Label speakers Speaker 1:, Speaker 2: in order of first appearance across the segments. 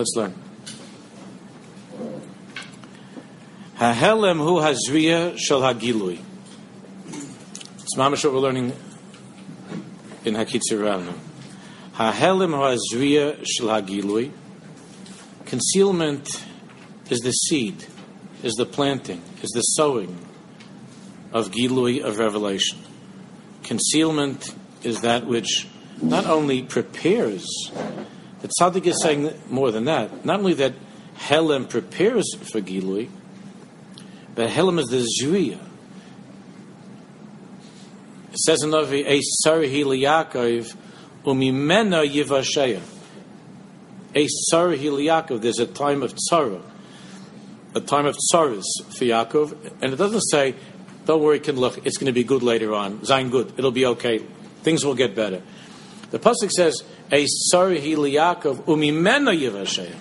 Speaker 1: let's learn. Hahelem hu hazriya shel hagilui. It's mamash what we're learning in Hakitzir Ranu. Hahelem hu hazriya shel hagilui. Concealment is the seed, is the planting, is the sowing of gilui of revelation. Concealment is that which not only prepares, the tzaddik is saying more than that. Not only that Helem prepares for Gilui, but Helem is the Zriya. It says in Navi, A Sarhi Yaakov, Umimena Yivasheya. A Sarhi Yaakov, there's a time of tzara, a time of tzaras for Yaakov, and it doesn't say, don't worry, can look, it's going to be good later on. Zain good, it'll be okay. Things will get better. The pasuk says, "A sorry Yaakov umimena yivasheya."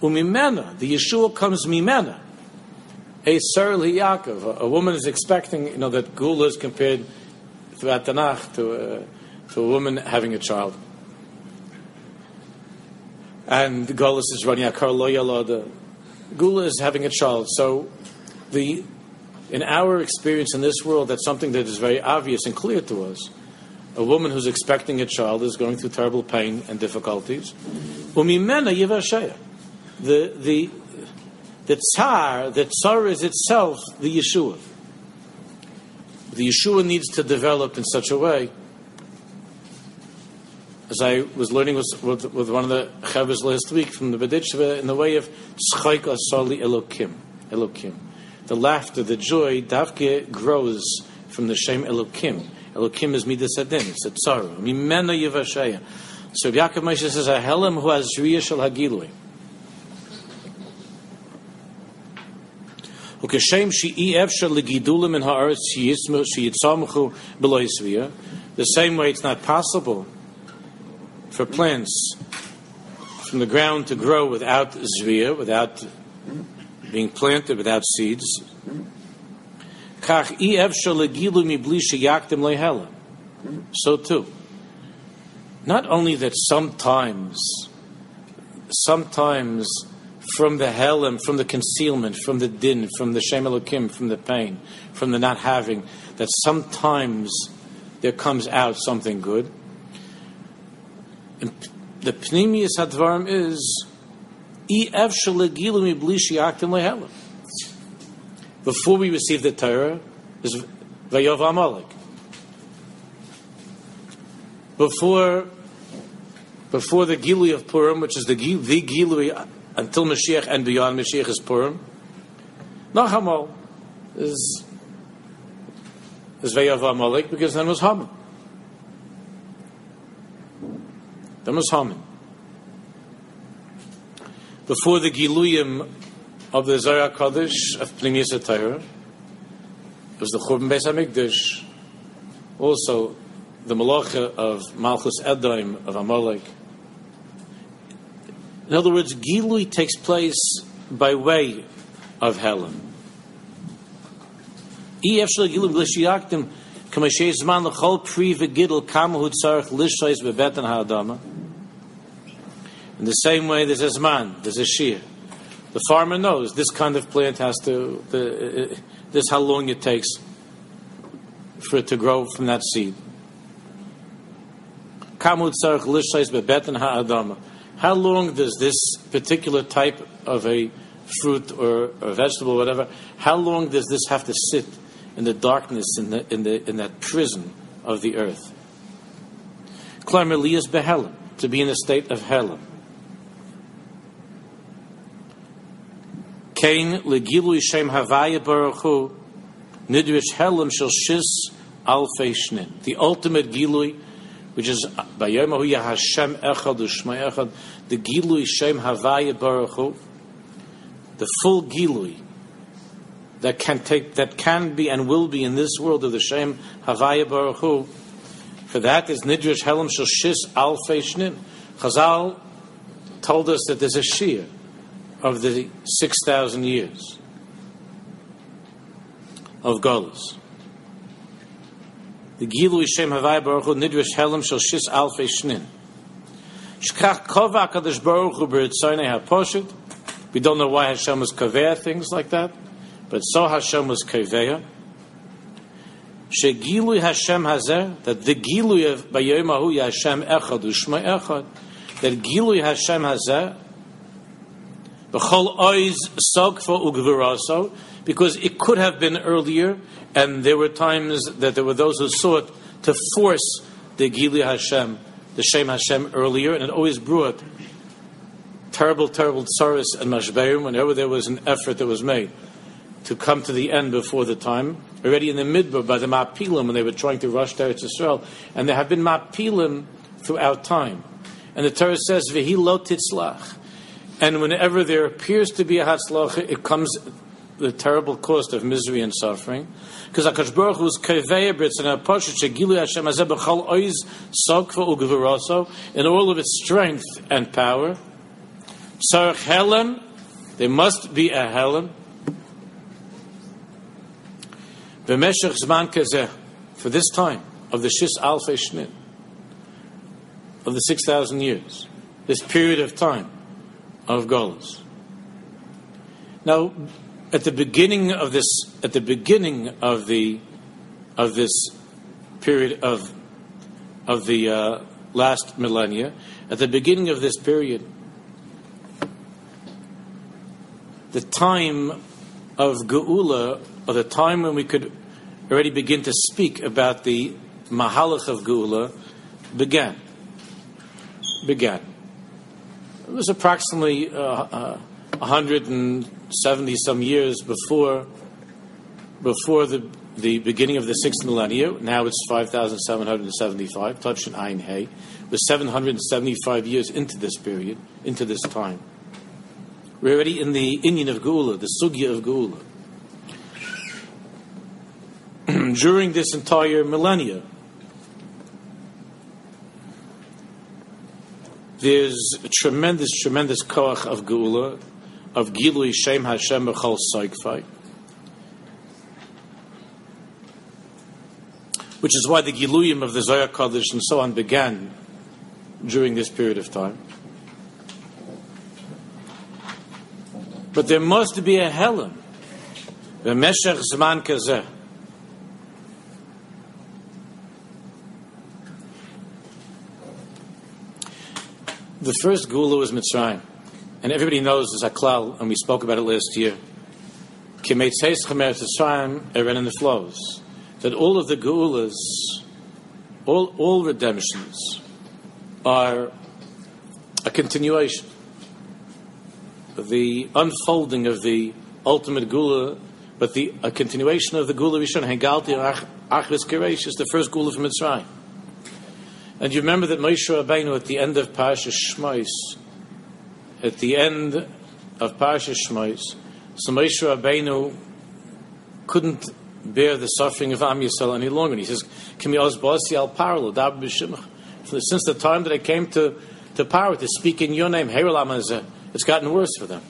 Speaker 1: Umimena, the Yeshua comes mimena. A sorry Yaakov. A woman is expecting, you know, that Gula is compared throughout Tanakh to a, to a woman having a child. And Golas is running a Karlo The Gula is having a child. So, the in our experience in this world, that's something that is very obvious and clear to us a woman who's expecting a child is going through terrible pain and difficulties. Umimena. The the the tsar, the tsar is itself the Yeshua. The Yeshua needs to develop in such a way. As I was learning with, with, with one of the chavos last week from the Bedichva, in the way of tzchayk asali elokim, elokim. The laughter, the joy, davke grows from the shame elokim Elokim is midas adin. It's a tzaru. Mimeno yivashaya. So Yaakov Moshe says a helim who has zriya shel hagilui. Ukeshem she'i efsha legidulim in ha'aretz sheyitzmu sheyitzamchu beloy zriya. The same way it's not possible for plants from the ground to grow without zriya, without being planted, without seeds. So too, not only that sometimes, sometimes from the helam, from the concealment, from the din, from the shem elokim, from the pain, from the not having, that sometimes there comes out something good. And the pnimius hadvarim is, before we receive the Torah is Vayov Amalek. Before, before the Gilui of Purim, which is the, the Gilui until Mashiach and beyond Mashiach is Purim, Nachamal is, is Vayov Amalek because then was Haman. Then was Haman. Before the Giluyim of the Zohar Kodesh of Pnimius Torah. Was the Churban Beis Hamikdash, also the Malacha of Malchus Edom of Amalek. In other words, Gilui takes place by way of Helen. In the same way, there's a Zman, there's a Shir. The farmer knows this kind of plant has to, the, uh, this how long it takes for it to grow from that seed. How long does this particular type of a fruit or a vegetable, or whatever, how long does this have to sit in the darkness, in, the, in, the, in that prison of the earth? To be in a state of helam. Kain legilui shem havaya baruch hu nidrish helam shel shis alfei shnin. The ultimate gilui, which is bayom hu Hashem echad u'shmai echad, the gilui shem havaya hu, the full gilui that can take, that can be and will be in this world of the shem havaya hu. For that is nidrish helam shel shis alfei shnin. Chazal told us that there's a shir of the 6,000 years of Golos. The Gilu Shem Havai Baruch Hu Nidrish Helam Shel Shis Alfei Shnin. Shkach kova HaKadosh Baruch Hu b'ritzonei haposhit. We don't know why Hashem was kaveya things like that, but so Hashem was kaveya. Shegilui Hashem hazeh, that the gilui of Bayomahu Hashem echad u'shma echad, that gilui Hashem hazeh, because it could have been earlier, and there were times that there were those who sought to force the gilui Hashem, the Shem Hashem earlier, and it always brought terrible, terrible tsaris and mashberim whenever there was an effort that was made to come to the end before the time. Already in the midbar by the Mapilim when they were trying to rush to Eretz Yisrael, and there have been Mapilim throughout time. And the Torah says, "Vehi lo titzlach," and whenever there appears to be a hatzlach, it comes the terrible cost of misery and suffering. Because Akash Baruch Hu's britz and apashat shegilu Hashem hazeh b'chol oiz sokva ugvuraso in all of its strength and power. Sarach Helen, there must be a Helen. B'meshech zman kazeh, for this time of the Shis Alfei Shnit, of the 6,000 years, this period of time of Golos. Now, at the beginning of this, at the beginning of the, of this period of, of the uh, last millennia, at the beginning of this period, the time of Geula, or the time when we could already begin to speak about the Mahalach of Geula, began. Began. It was approximately uh, uh, 170 some years before before the the beginning of the sixth millennium. Now it's 5,775. Touch Ein Hay. We're 775 years into this period, into this time. We're already in the Indian of Gula, the Sugya of Gula. During this entire millennia, there's a tremendous, tremendous koach of Geula, of Gilui Shem Hashem B'chol Soikfai. Which is why the Giluyim of the Zohar Kodesh and so on began during this period of time. But there must be a Helen. B'meshech zman kazeh. The first gula was Mitzrayim. And everybody knows this Aklal, and we spoke about it last year. In the flows. That all of the gulas, all, all redemptions, are a continuation the unfolding of the ultimate gula, but the a continuation of the gula Rishon Hegalti Achris Keresh is the first gula from Mitzrayim. And you remember that Moshe Rabbeinu at the end of Parashat Shmos, at the end of Parashat Shmos, so Moshe Rabbeinu couldn't bear the suffering of Am Yisrael any longer. And he says, "Kimi ozbasi al parlo Since the time that I came to to power to speak in your name, Herulam uh, it's gotten worse for them.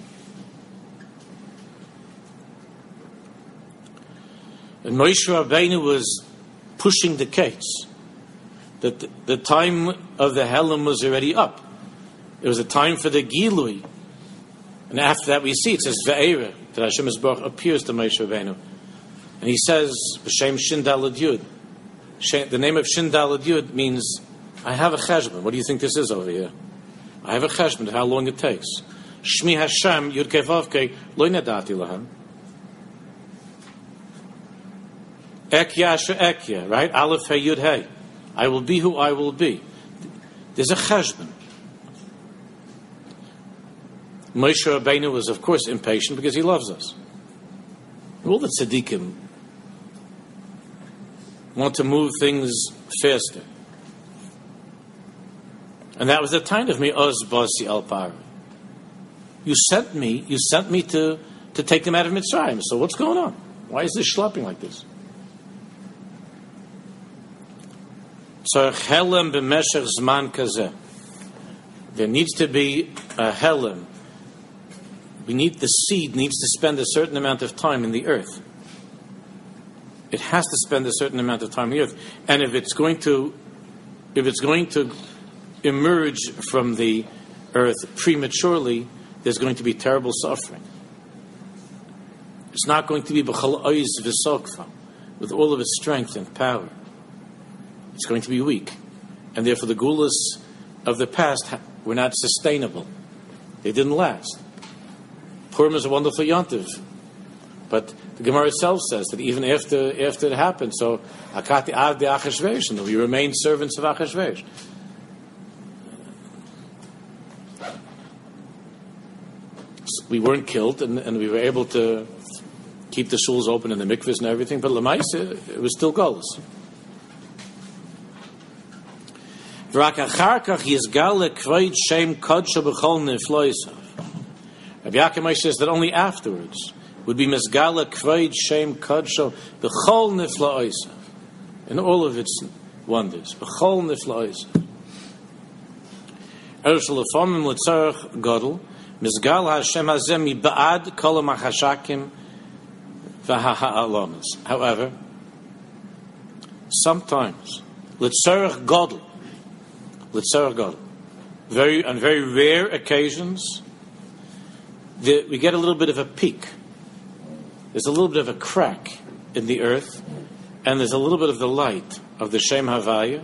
Speaker 1: And Moshe Rabbeinu was pushing the case that the, time of the Helam was already up. It was a time for the Gilui. And after that, we see it says Ve'era, that Hashem Baruch appears to Moshe Rabbeinu. And he says, B'Shem Shindalad Yud. The name of Shindalad Yud means, I have a cheshbon. What do you think this is over here? I have a cheshbon how long it takes. Shmi Hashem Yud Kevavke Lo Nedati Lahem. Ekya Ekya, right? Aleph Hey Yud Hey. I will be who I will be. There's a cheshbon. Moshe Rabbeinu was, of course, impatient because he loves us. All the tzaddikim want to move things faster. And that was the time of me, Oz Basi Al. You sent me, you sent me to, to take them out of Mitzrayim. So what's going on? Why is this schlepping like this? So Helem b'meshech zman kazeh. There needs to be a Helem. We need the seed needs to spend a certain amount of time in the earth. It has to spend a certain amount of time in the earth, and if it's going to, if it's going to emerge from the earth prematurely, there's going to be terrible suffering. It's not going to be with all of its strength and power. It's going to be weak. And therefore the gulas of the past were not sustainable. They didn't last. Purim is a wonderful yontiv. But the Gemara itself says that even after after it happened, so akati av de Achashverosh, we remain servants of Achashverosh. We weren't killed, and, and we were able to keep the shuls open and the mikvahs and everything. But lemaisa, it was still gullus. Rabbi Yaakov says that only afterwards would be Mesgala Kveid Shem Kadsho B'chol Nifla in all of its wonders. B'chol Nifla Erushal Lefomim L'tzarech Godel Mesgal Hashem Hazem Ba'ad Kol HaMachashakim V'Ha'alamas. However, sometimes L'tzarech Godel L'tzarech Godel very on very rare occasions we get a little bit of a peak there's a little bit of a crack in the earth, and there's a little bit of the light of the Shem Havaya,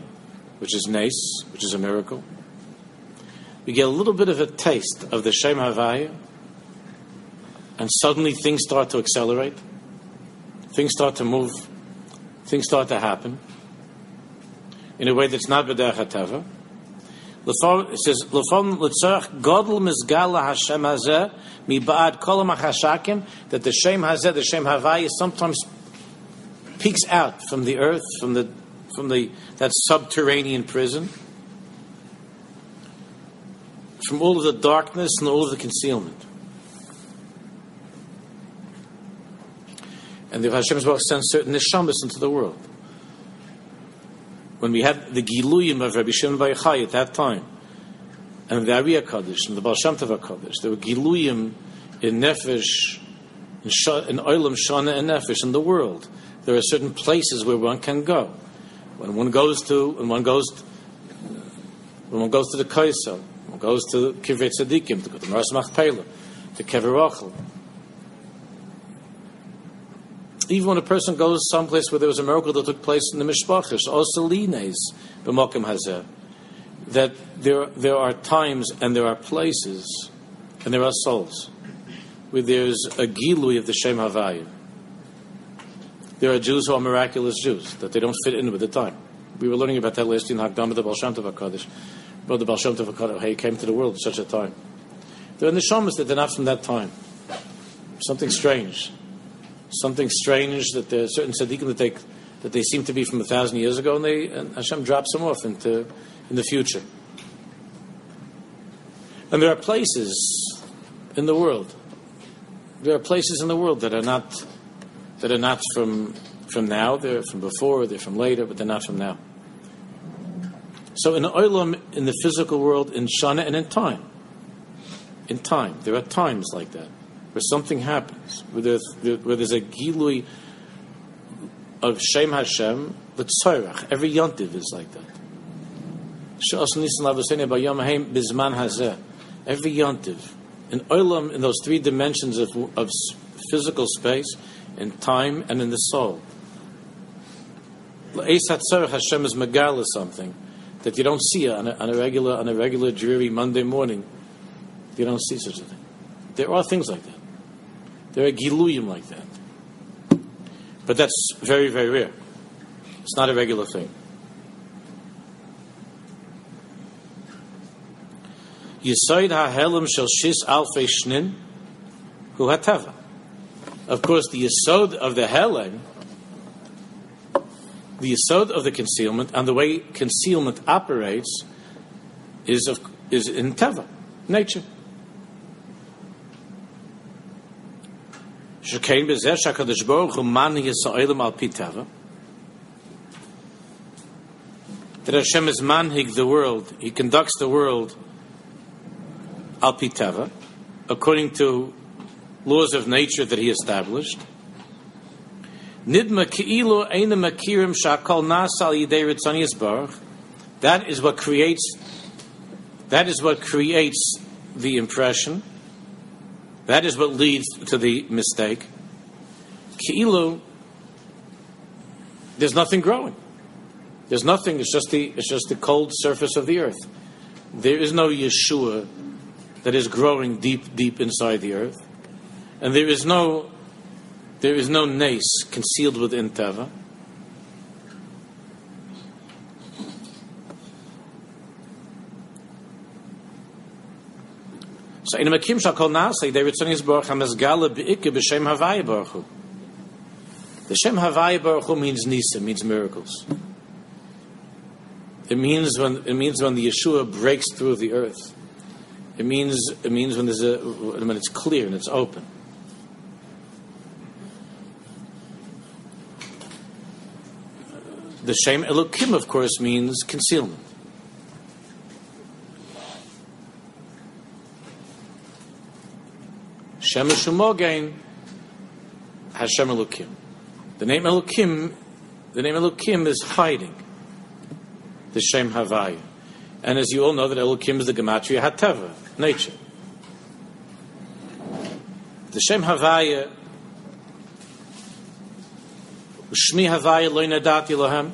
Speaker 1: which is Nace, which is a miracle. We get a little bit of a taste of the Shem Havaya, and suddenly things start to accelerate. Things start to move. Things start to happen in a way that's not B'derech HaTeva. It says, "Lefon Hashem hazeh kol machashakim." That the Shem hazeh, the Shem havaya, sometimes peeks out from the earth, from the from the that subterranean prison, from all of the darkness and all of the concealment. And the Hashem sends certain neshamas into the world when we had the Giluyim of Rabbi Shimon Bar Yochai at that time, and the Ariya Kaddish and the Baal Shem Tov Kaddish, there were Giluyim in Nefesh, in, Sh- in Olam Shana and Nefesh in the world. There are certain places where one can go. When one goes to, when one goes, to, when one goes to the Kaisel, one goes to Kivrei Tzadikim, to go to Mearas Machpelah, to Kever even when a person goes someplace where there was a miracle that took place in the mishpachish, also lines b'mokim hazeh, that there there are times and there are places and there are souls where there's a gilui of the Shem Havayim. There are Jews who are miraculous Jews that they don't fit in with the time. We were learning about that last in Hagdama the Baal Shem Tov Hakadosh. Brother Baal Shem Tov Hakadosh, he came to the world at such a time. There are the shamas that they're not from that time. Something strange something strange that there are certain tzaddikim that they, that they seem to be from a thousand years ago, and, they, and Hashem drops them off into in the future. And there are places in the world. There are places in the world that are not that are not from from now. They're from before. They're from later, but they're not from now. So in olam, in the physical world, in shana, and in time, in time, there are times like that where something happens, where there's, where there's a gilui of Shem Hashem, the tzorach. Every yontiv is like that. Every yontiv. In olam, in those three dimensions of, of physical space, in time, and in the soul. Hashem is megala something that you don't see on a, on a regular on a regular dreary Monday morning. You don't see such a thing. There are things like that. There are giluyim like that. But that's very, very rare. It's not a regular thing. Yisoid ha'helim shel shis alfei shnin hu hatava. Of course, the yisod of the helim, the yisod of the concealment, and the way concealment operates is of, is in teva, nature. שכן בזה שהקדוש ברוך הוא מן יסועלם על פי טבע, that Hashem is manhig the world, He conducts the world al piteva, according to laws of nature that He established. Nidma ki'ilu eina makirim shakol nasal yidei ritzon yisbarach. That is what creates That is what creates the impression. that is what leads to the mistake. Ki'ilu, there's nothing growing. There's nothing. It's just the it's just the cold surface of the earth. There is no Yeshua that is growing deep, deep inside the earth, and there is no there is no nace concealed within Teva. So in Makim Shakol Nasi, they return his Baruch HaMezgala Be'ike B'Shem Havaya Baruch Hu. The Shem Havaya Baruch Hu means Nisa, means miracles. It means when it means when the Yeshua breaks through the earth. It means it means when there's a when it's clear and it's open. The Shem Elokim, of course, means concealment. Shem Shumogain Hashem Elokim. The name Elokim, the name Elokim is hiding the Shem Havaya. And as you all know, that Elokim is the Gematria Hateva, nature. The Shem Havaya, Shmi Havaya Loy Nadati Lohem,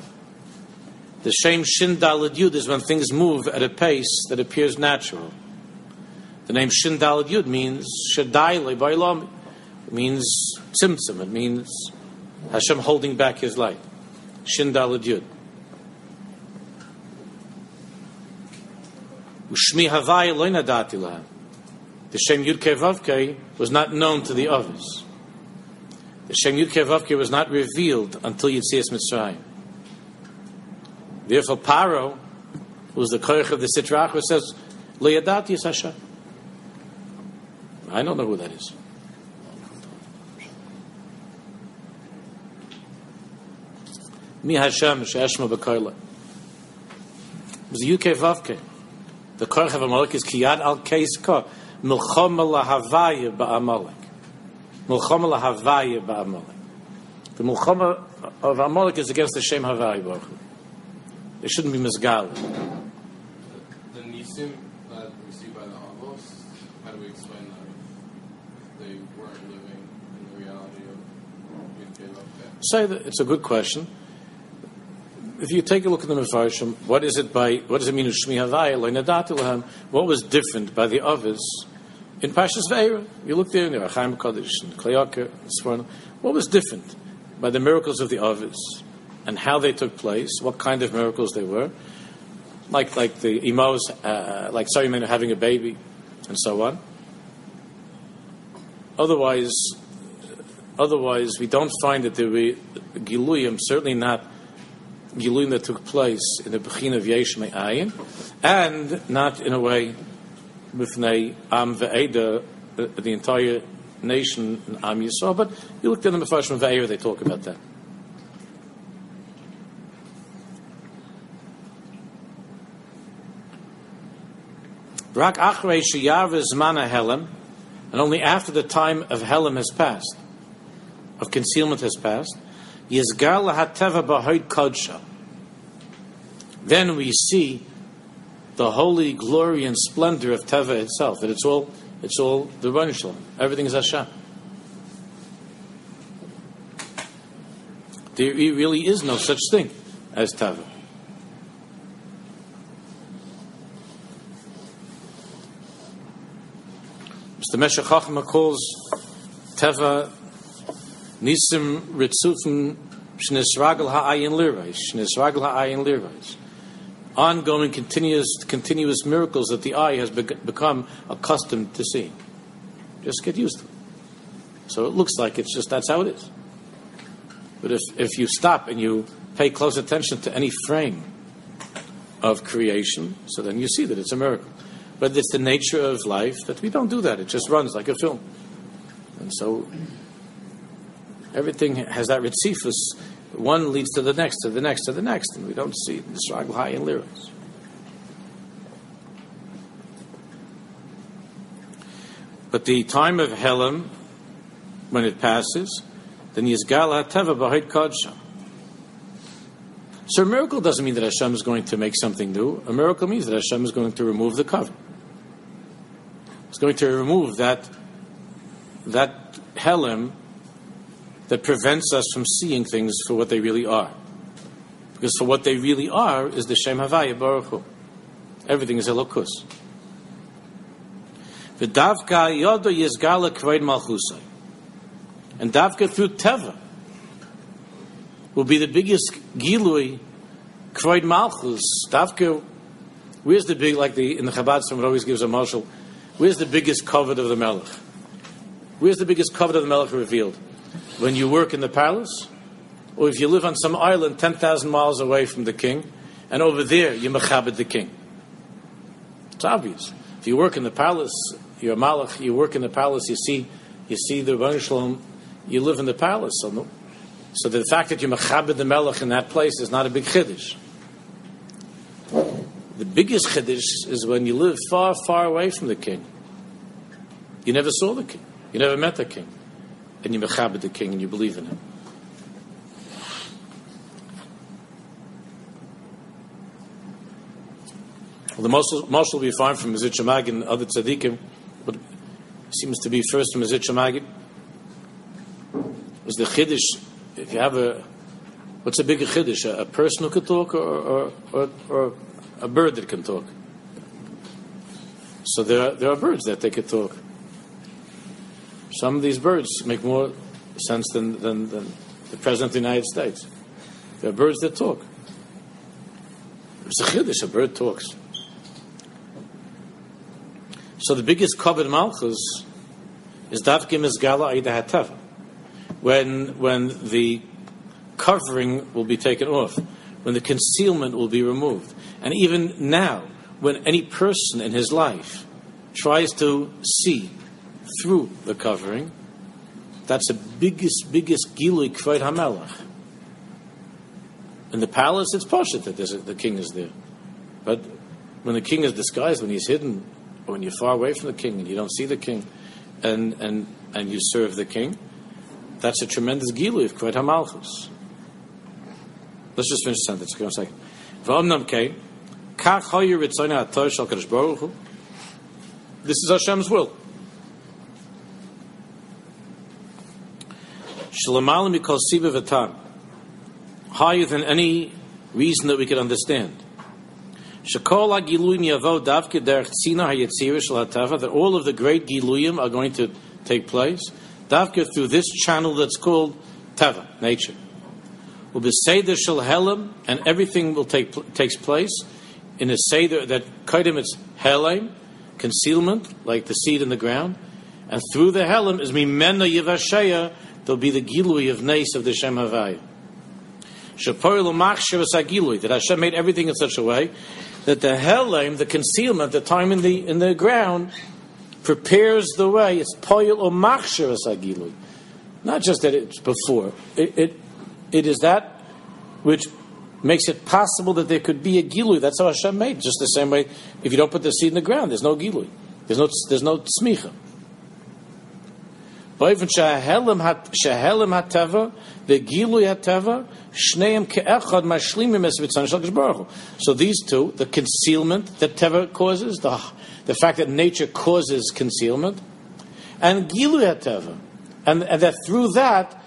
Speaker 1: the Shem Shin Yud is when things move at a pace that appears natural. The name Shin Dalad Yud means Shaddai Loy Bailam. It means Tzimtzum. It means Hashem holding back his light. Shin Dalad Yud. Ushmi Havai loy nadati lahem. The Shem Yud Vavke was not known to the others. The Shem Yud Vavke was not revealed until Yitzias Mitzrayim. Therefore, Paro, who was the koich of the Sitrach, says, "Lo yadati Hashem." I don't know who that is. Mi Hashem she'eshma b'koila. It was the UK Vavke. The Korach of Amalek is Kiyad al Keiska, Milchoma lahavaya ba'amalek. Milchoma lahavaya ba'amalek. The Milchoma of Amalek is against the Shem Havaya Baruch They shouldn't be misgal.
Speaker 2: The Nisim that we see by the Avos, how do we explain that? They weren't living in the reality of Yud
Speaker 1: Say that it's a good question if you take a look at the Mefarshim, what is it by what does it mean Shmi Havaya What was different by the others in Pashas Veira? You look there in the Rachaim Kodesh and Kli Yakar and What was different by the miracles of the others and how they took place? What kind of miracles they were? Like like the imos, uh, like Sarah Imeinu having a baby, and so on. Otherwise, otherwise we don't find that there were giluyim, certainly not Giluim that took place in the Bechin of Yesh Ayin, and not in a way with Am Ve'eda, uh, the entire nation in Am Yisrael, but you look at the Mepharshim Ve'er, they talk about that. Rak Achrei Sheyar Zmana Helam, and only after the time of Helam has passed, of concealment has passed, Yizgar lahateva b'hoid kodsha. Then we see the holy glory and splendor of Teva itself. That it's all, it's all the Shalom. Everything is Hashem. There really is no such thing as Teva. Mr. Meshach Chachma calls Teva Nisim Ritzufim Shnisragel Ha'ayin Lirais. Shnisragel Ha'ayin Lirais. Ongoing, continuous, continuous miracles that the eye has be- become accustomed to seeing. Just get used to it. So it looks like it's just that's how it is. But if, if you stop and you pay close attention to any frame of creation, so then you see that it's a miracle. But it's the nature of life that we don't do that. It just runs like a film. And so Everything has that ritzifus. One leads to the next, to the next, to the next, and we don't see the struggle in lyrics. But the time of Helam, when it passes, then Yizgal HaTeva B'Hoid Kodsha. So a miracle doesn't mean that Hashem is going to make something new. A miracle means that Hashem is going to remove the cover. It's going to remove that that helem that prevents us from seeing things for what they really are. Because for what they really are is the Shem Havaya Baruch Hu. Everything is Elokus. And davka through Teva will be the biggest gilui kveid malchus. Davka, where's the big, like the, in the Chabad, someone always gives a marshal, where's the biggest covet of the Melech? Where's the biggest covet of the Melech revealed? When you work in the palace? Or if you live on some island 10,000 miles away from the king, and over there you mechabed the king? It's obvious. If you work in the palace, you're a malach, you work in the palace, you see, you see the Rebbeinu Shalom, you live in the palace. So, no, so the fact that you mechabed the melech in that place is not a big chiddush. The biggest chiddush is when you live far, far away from the king. You never saw the king. You never met the king. And you mechabed the king and you believe in him. Well, the most, be fine from Mizit and other tzaddikim, but seems to be first from Shemag. Was the chiddush? If you have a, what's a bigger chiddush? A, a person who can talk, or, or, or, or a bird that can talk? So there are, there are birds that they can talk. Some of these birds make more sense than, than, than the President of the United States. There are birds that talk. It's a chiddush, a bird talks. So the biggest covered malchus is davkim is gala aida hatava. When when the covering will be taken off, when the concealment will be removed, and even now, when any person in his life tries to see through the covering, that's the biggest biggest gilui kvayt hamelach. In the palace, it's poshut that a, the king is there, but when the king is disguised, when he's hidden when you're far away from the king and you don't see the king and, and, and you serve the king, that's a tremendous gilu of Kved HaMalchus. Let's just finish the sentence. Give me a second. This is Hashem's will. Higher than any reason that we could understand. That all of the great Giluyim are going to take place Davke through this channel that's called Tava, nature. Will be Seder Shel and everything will take takes place in a Seder that Kaidim it's Helam, concealment, like the seed in the ground, and through the Helam is Mimena Yevasheya, there'll be the Gilui of Nace of the Shem Havaya. That Hashem made everything in such a way that the helam, the concealment, the time in the in the ground, prepares the way. It's poil or. Not just that it's before. It, it, it is that which makes it possible that there could be a gilui. That's how Hashem made. Just the same way, if you don't put the seed in the ground, there's no gilui. There's no there's no tzmicha. Shehelim hateva, the gilui hateva, shneim ke'echad mashlimim es v'tzan shel So these two, the concealment that teva causes, the the fact that nature causes concealment, and gilui hateva, and, and that through that.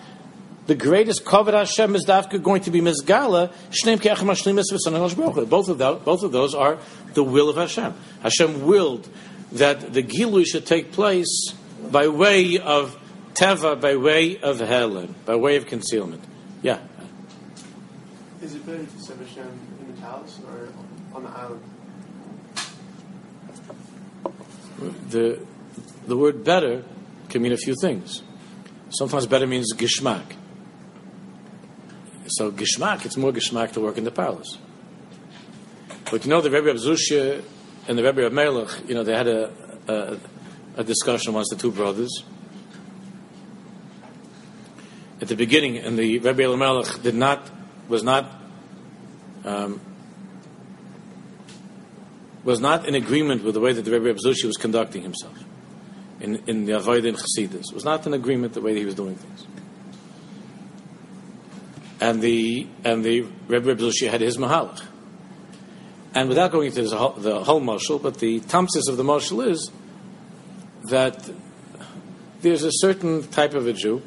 Speaker 1: The greatest kavod Hashem is dafka going to be mizgala. Shneim ke'echad mashlim es Both of those, both of those are the will of Hashem. Hashem willed that the gilui should take place by way of teva, by way of helen, by way of concealment. Yeah.
Speaker 3: Is it better to serve Hashem in the palace or on the island?
Speaker 1: The the word better can mean a few things. Sometimes better means gishmak. So gishmak, it's more gishmak to work in the palace. But you know the Rebbe Reb Zushia and the Rebbe of Melech, you know, they had a, a, a discussion amongst the two brothers at the beginning, and the Rebbe Elimelech did not was not um, was not in agreement with the way that the Rebbe Reb Zushi was conducting himself in, in the Avodah and Chassidus. Was not in agreement the way that he was doing things. and the and the Rebbe Reb Zushi had his mahalach. And without going into the whole, the whole marshal, but the tamsis of the marshal is that there's a certain type of a Jew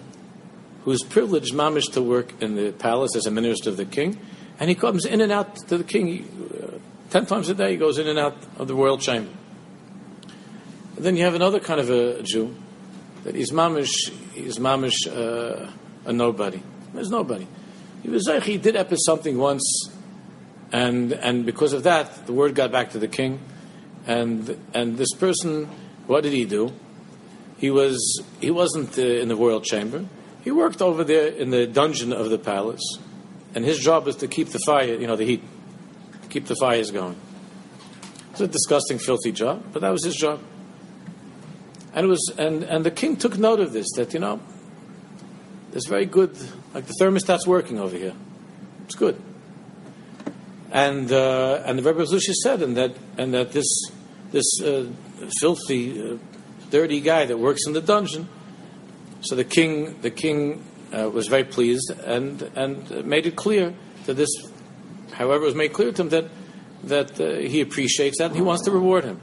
Speaker 1: who's privileged mamish to work in the palace as a minister of the king, and he comes in and out to the king uh, ten times a day. He goes in and out of the royal chamber. And then you have another kind of a Jew that is mamish, is mamish uh, a nobody. There's nobody. He was like, he did epi something once, and and because of that, the word got back to the king, and and this person, what did he do? He was he wasn't uh, in the royal chamber. He worked over there in the dungeon of the palace, and his job was to keep the fire, you know, the heat, keep the fires going. It's a disgusting, filthy job, but that was his job. And it was, and, and the king took note of this. That you know, there's very good, like the thermostat's working over here. It's good. And uh, and the Rebbe Zusha said, and that and that this this uh, filthy, uh, dirty guy that works in the dungeon. So the king the king uh, was very pleased and and made it clear that this, however, was made clear to him that that uh, he appreciates that and he wants to reward him.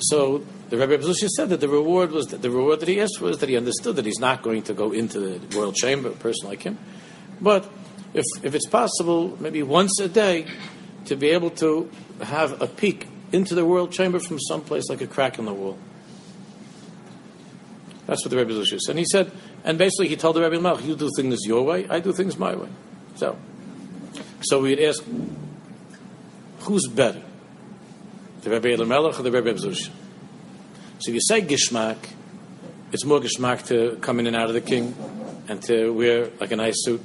Speaker 1: So the Rebbe Reb Zushi said that the reward was that the reward that he asked was that he understood that he's not going to go into the royal chamber, a person like him, but if if it's possible, maybe once a day, to be able to have a peek into the world chamber from someplace like a crack in the wall. That's what the Rebbe Zush said. And he said, and basically he told the Rebbe Melch, you do things your way, I do things my way. So, so we'd ask, who's better? The Rebbe Melech or the Rebbe Zush? So if you say gishmak, it's more gishmak to come in and out of the king and to wear like a nice suit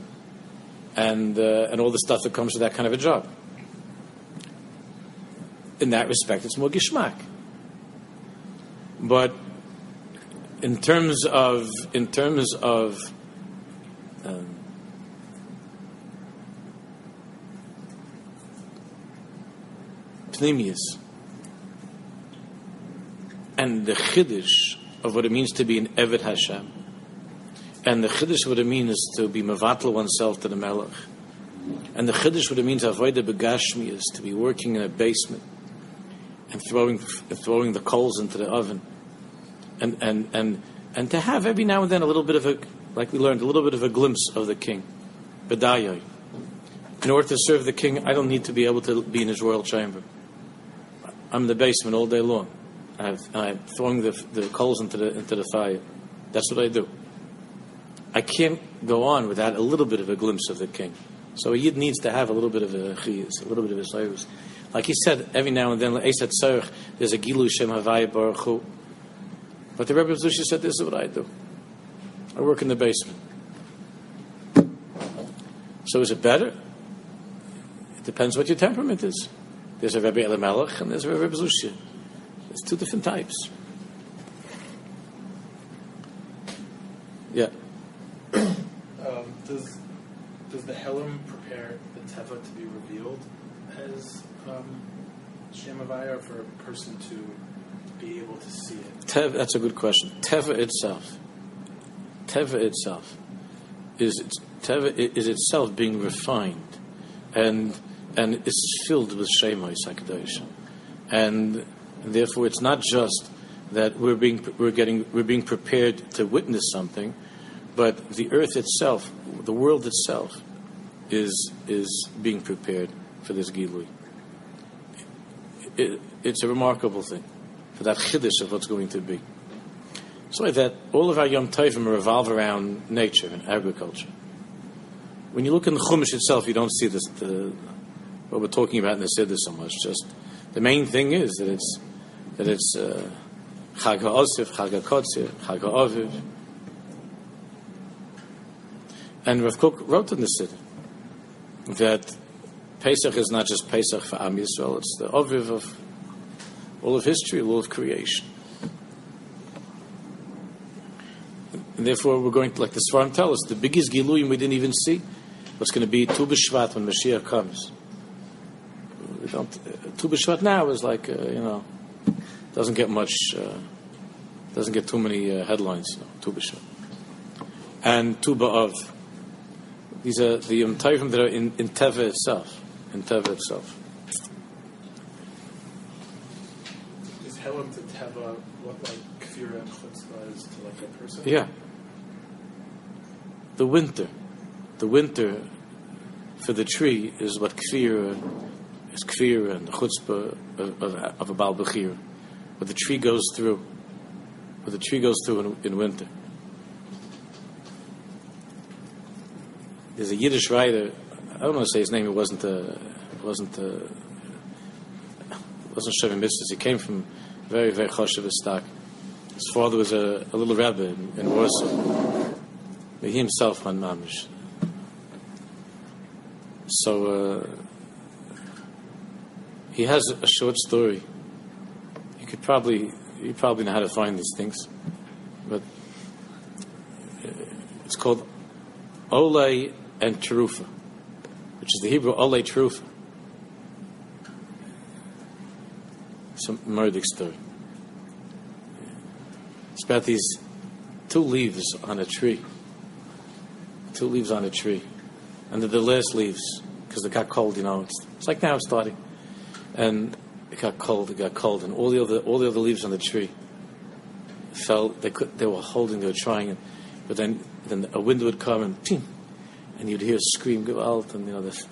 Speaker 1: and uh, and all the stuff that comes with that kind of a job. In that respect, it's more gishmak. But in terms of in terms of um, and the chiddush of what it means to be an Eved Hashem, and the chiddush of what it means to be mevatl oneself to the Melech, and the chiddush of what it means to avoid the begashmi is to be working in a basement and throwing throwing the coals into the oven, and and and and to have every now and then a little bit of a like we learned a little bit of a glimpse of the king, bedayai. In order to serve the king, I don't need to be able to be in his royal chamber. I'm in the basement all day long. I'm, I'm throwing the, the coals into the, into the fire. That's what I do. I can't go on without a little bit of a glimpse of the king. So a yid needs to have a little bit of a chiyas, a little bit of a sayus. Like he said, every now and then, there's a gilu shem havaya baruch hu. But the Rebbe Zushi said, this is what I do. I work in the basement. So is it better? It depends what your temperament is. There's a Rebbe Elimelech and there's a Rebbe Zushi. It's two different types. Yeah.
Speaker 4: Um, does does the Helam prepare the Teva to be revealed as um, Shemavaya, or for a person to be able to see it?
Speaker 1: That's a good question. Teva itself, Teva itself, is it's, Teva is itself being refined, and and it's filled with Shemai Sakadosh, and and therefore, it's not just that we're being we're getting we're being prepared to witness something, but the earth itself, the world itself, is is being prepared for this gilui. It, it's a remarkable thing for that chiddush of what's going to be. So that all of our Yom Tovim revolve around nature and agriculture. When you look in the Chumash itself, you don't see this, the, what we're talking about in the Siddur so much. Just the main thing is that it's that it's uh, Chag HaOsif, Chag HaKotzir, Chag. And Rav Kook wrote in the Siddur that Pesach is not just Pesach for Am Yisrael, it's the Oviv of all of history, all of creation. And therefore, we're going to, like the Svarim tell us, the biggest Giluyim we didn't even see, what's going to be Tu B'Shvat when Mashiach comes. We don't, uh, Tu B'Shvat now is like, uh, you know, doesn't get much, uh, doesn't get too many uh, headlines. Know, Tu B'Shvat. And Tu B'Av. These are the Yom Tovim that are in, in Teva itself. In Teva itself.
Speaker 4: Is Helam to Teva what like Kfira and Chutzpah is to like a person?
Speaker 1: Yeah. The winter. The winter for the tree is what Kfir is Kfir and the chutzpah of, of, of a Baal Bechir. What the tree goes through. What the tree goes through in, in winter. There's a Yiddish writer. I don't want to say his name. It wasn't a. It wasn't a. It wasn't Shevin. He came from very very choshev stock. His father was a, a little rabbi in, in Warsaw. But he himself went mamish. So uh, he has a short story. You could probably you probably know how to find these things, but uh, it's called Ole and Terufa, which is the Hebrew Ole Terufa. Some murdic story. It's about these two leaves on a tree. Two leaves on a tree. And they're the last leaves because it got cold, you know. It's, it's like now it's starting. And it got cold, it got cold. And all the other, all the other leaves on the tree fell. They, could, they were holding, they were trying. But then, then a wind would come and and you'd hear a scream go out. And, you know, the,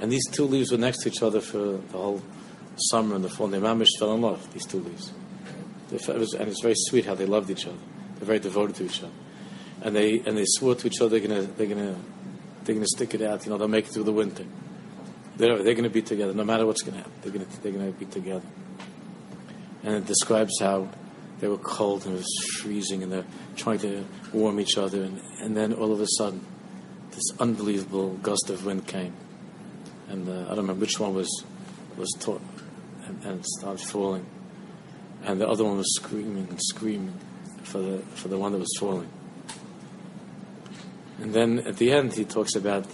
Speaker 1: and these two leaves were next to each other for the whole summer and the fall. They mamish fell in love, these two leaves. It was, and it's very sweet how they loved each other. They're very devoted to each other, and they and they swore to each other they're gonna they're gonna they're gonna stick it out. You know, they'll make it through the winter. They're they're gonna be together no matter what's gonna happen. They're gonna they're gonna be together. And it describes how they were cold and it was freezing, and they're trying to warm each other, and, and then all of a sudden, this unbelievable gust of wind came, and uh, I don't remember which one was was taught, and, and it started falling and the other one was screaming and screaming for the for the one that was falling. And then at the end, he talks about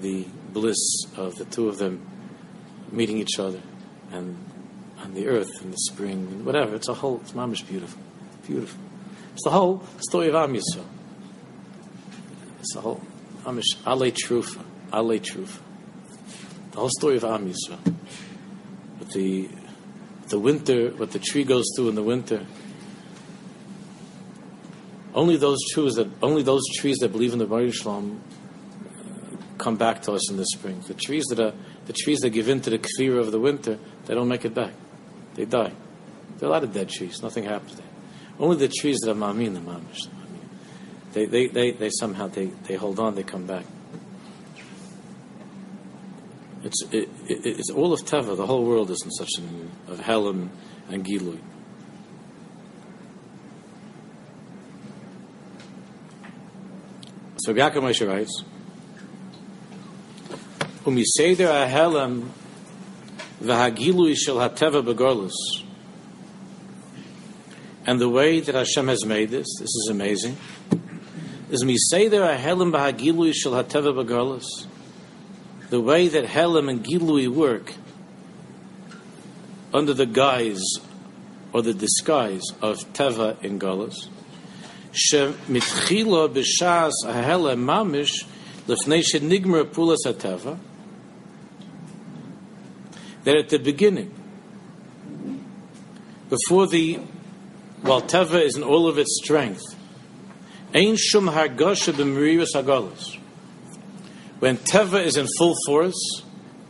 Speaker 1: the bliss of the two of them meeting each other, and on the earth and the spring and whatever. It's a whole. It's mamish beautiful, beautiful. It's the whole story of Am Yisrael. It's the whole mamish ale truth, ale truth. The whole story of Am Yisrael. But the the winter, what the tree goes through in the winter. Only those trees that only those trees that believe in the Baruch Shalom come back to us in the spring. The trees that are the trees that give in to the kfir of the winter, they don't make it back. They die. There are a lot of dead trees. Nothing happens there. Only the trees that are mamin, the mamish, they, they, they, they somehow they, they hold on. They come back. It's, it, it, it's all of Teva. The whole world is in such an of Helam and Gilui. So Yaakov Moshe writes, "Umiseder ahelam v'hagilui shel hateva begorlus." And the way that Hashem has made this, this is amazing, is miseder ahelam v'hagilui shel hateva begorlus. The way that Helam and Gilui work under the guise or the disguise of Teva in Galus. Shemitchila b'shas ahela mamish lefnei shenigmer pulas hateva. That at the beginning, before the, while Teva is in all of its strength, ein shum hargasha hagalas. When Teva is in full force,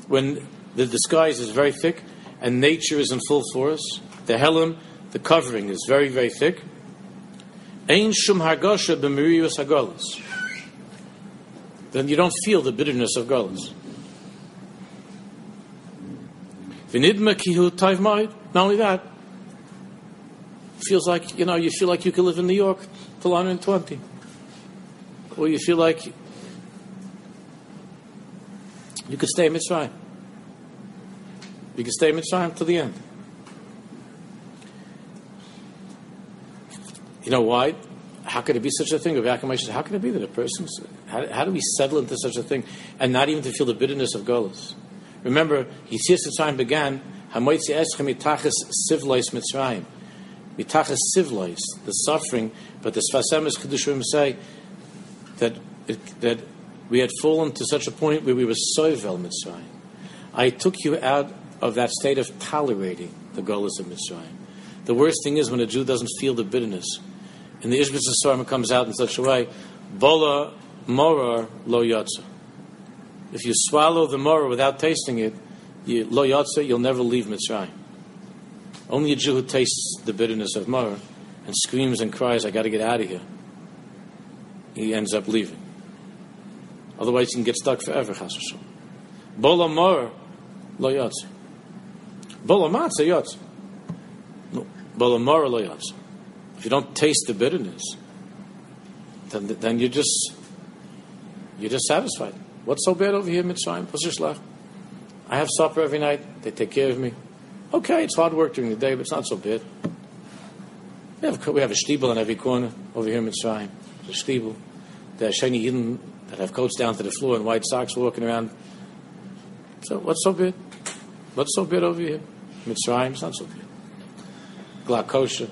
Speaker 1: when the disguise is very thick, and nature is in full force. The helim, the covering is very, very thick. Ein shum hargasha hagalas. Then you don't feel the bitterness of galas. V'nidma kihu ma'id. Not only that, feels like, you know, you feel like you could live in New York till 120. Or you feel like you could stay in Mitzrayim. You can stay in Mitzrayim to the end. You know why? How could it be such a thing? How can it be that a person? How, how do we settle into such a thing and not even to feel the bitterness of Golas? Remember, Yitzias Mitzrayim began Hamoitzi Eschem Mitachas Sivlois Mitzrayim. Mitachas Sivlois, the suffering. But the Sfas Emes Kedushim say that it, that we had fallen to such a point where we were soivel Mitzrayim. I took you out of that state of tolerating the Golas of Mitzrayim. The worst thing is when a Jew doesn't feel the bitterness. And the Ishbitz Sarma comes out in such a way, Bola morar lo yotza. If you swallow the morar without tasting it, you, lo yotza, you'll never leave Mitzrayim. Only a Jew who tastes the bitterness of morar and screams and cries, I got to get out of here, he ends up leaving. Otherwise, he can get stuck forever, chas v'shalom. Morar lo yotza. Bola matzah bola morar lo yotza. If you don't taste the bitterness, then, then you're just you're just satisfied. What's so bad over here, Mitzrayim? Pushishlach. I have supper every night. They take care of me. Okay, it's hard work during the day, but it's not so bad. We have, we have a stiebel in every corner over here in Mitzrayim. A stiebel. There are shiny Yidden that have coats down to the floor and white socks walking around. So what's so good? What's so good over here? Mitzrayim, it's not so good. Glakosha.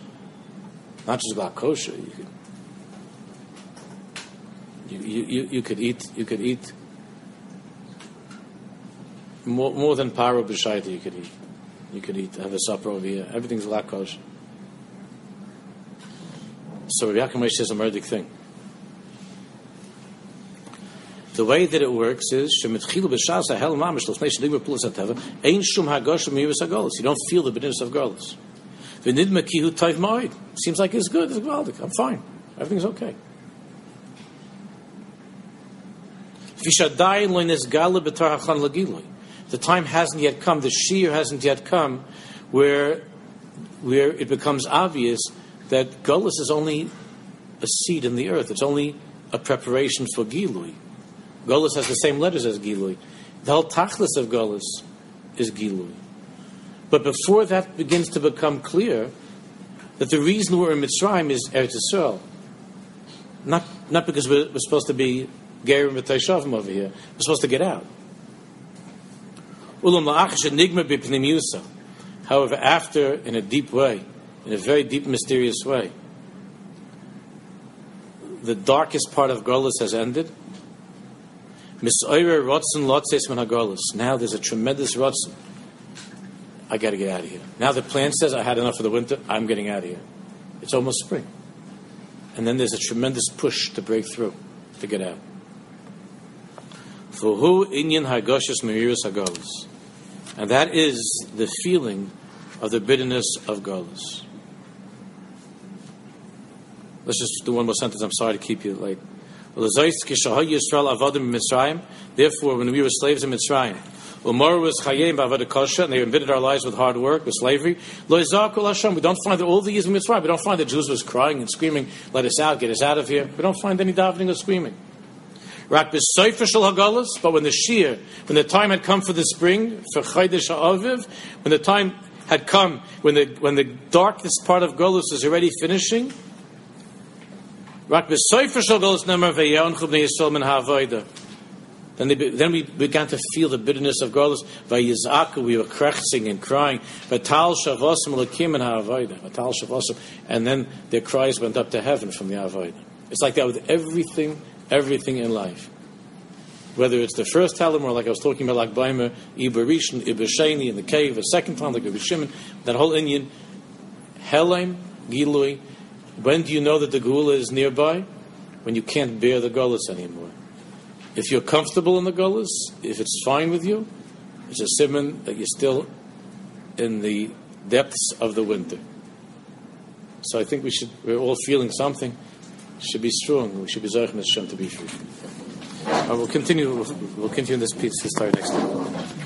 Speaker 1: Not just glakosha. You could you, you, you could eat you could eat more, more than paro b'shaita you could eat. You could eat have a supper over here. Everything's lakosh. So Rabbi Yaakov says a murdic thing. The way that it works is shemitchilu b'shas mamish pulas ateva ein shum hagosh miyus. You don't feel the bitterness of golos. V'nidma kihu toiv moed. Seems like it's good. It's gewaldic. I'm fine. Everything's okay. The time hasn't yet come, the shear hasn't yet come, where, where it becomes obvious that Gullus is only a seed in the earth. It's only a preparation for Gilui. Gullus has the same letters as Gilui. The whole tachlis of Gullus is Gilui. But before that begins to become clear, that the reason we're in Mitzrayim is Eretz Yisrael. Not, not because we're, we're supposed to be Gerim v'Taishavim over here. We're supposed to get out. However, after, in a deep way, in a very deep, mysterious way, the darkest part of Golis has ended. Now there's a tremendous rotzen. I got to get out of here. Now the plant says I had enough for the winter. I'm getting out of here. It's almost spring, and then there's a tremendous push to break through, to get out. For who inyan hagoshes merirus hagolis, and that is the feeling of the bitterness of golis. Let's just do one more sentence. I'm sorry to keep you late. Therefore, when we were slaves in Mitzrayim, Umar was chayim b'avodah and they embittered our lives with hard work, with slavery. We don't find that all the years in Mitzrayim, we don't find that Jews was crying and screaming, "Let us out, get us out of here." We don't find any davening or screaming. But when the shear, when the time had come for the spring, for chaydish ha'aviv, when the time had come, when the when the darkest part of Golus is already finishing, Rak hagalas nemar ve'yonchub ne'yisrael min ha'avoida. Then, they, then we began to feel the bitterness of Golus. Vayizaku, we were crechsing and crying. Vatal shavosim lakim and ha'avoida. Vatal shavosim. And then their cries went up to heaven from the ha'avoida. It's like that with everything everything in life. Whether it's the first Talmud or like I was talking about, like Baimer, Iberishan, Ibeshani in the cave, a second time, like Ibeshimon, that whole Indian, Helem, Gilui. When do you know that the Geula is nearby? When you can't bear the Gullus anymore. If you're comfortable in the Gullus, if it's fine with you, it's a simon that you're still in the depths of the winter. So I think we should, we're all feeling something should be strong. We should be Zarech Hashem to be free. Uh, we'll continue. We'll, we'll continue this piece. This time next time.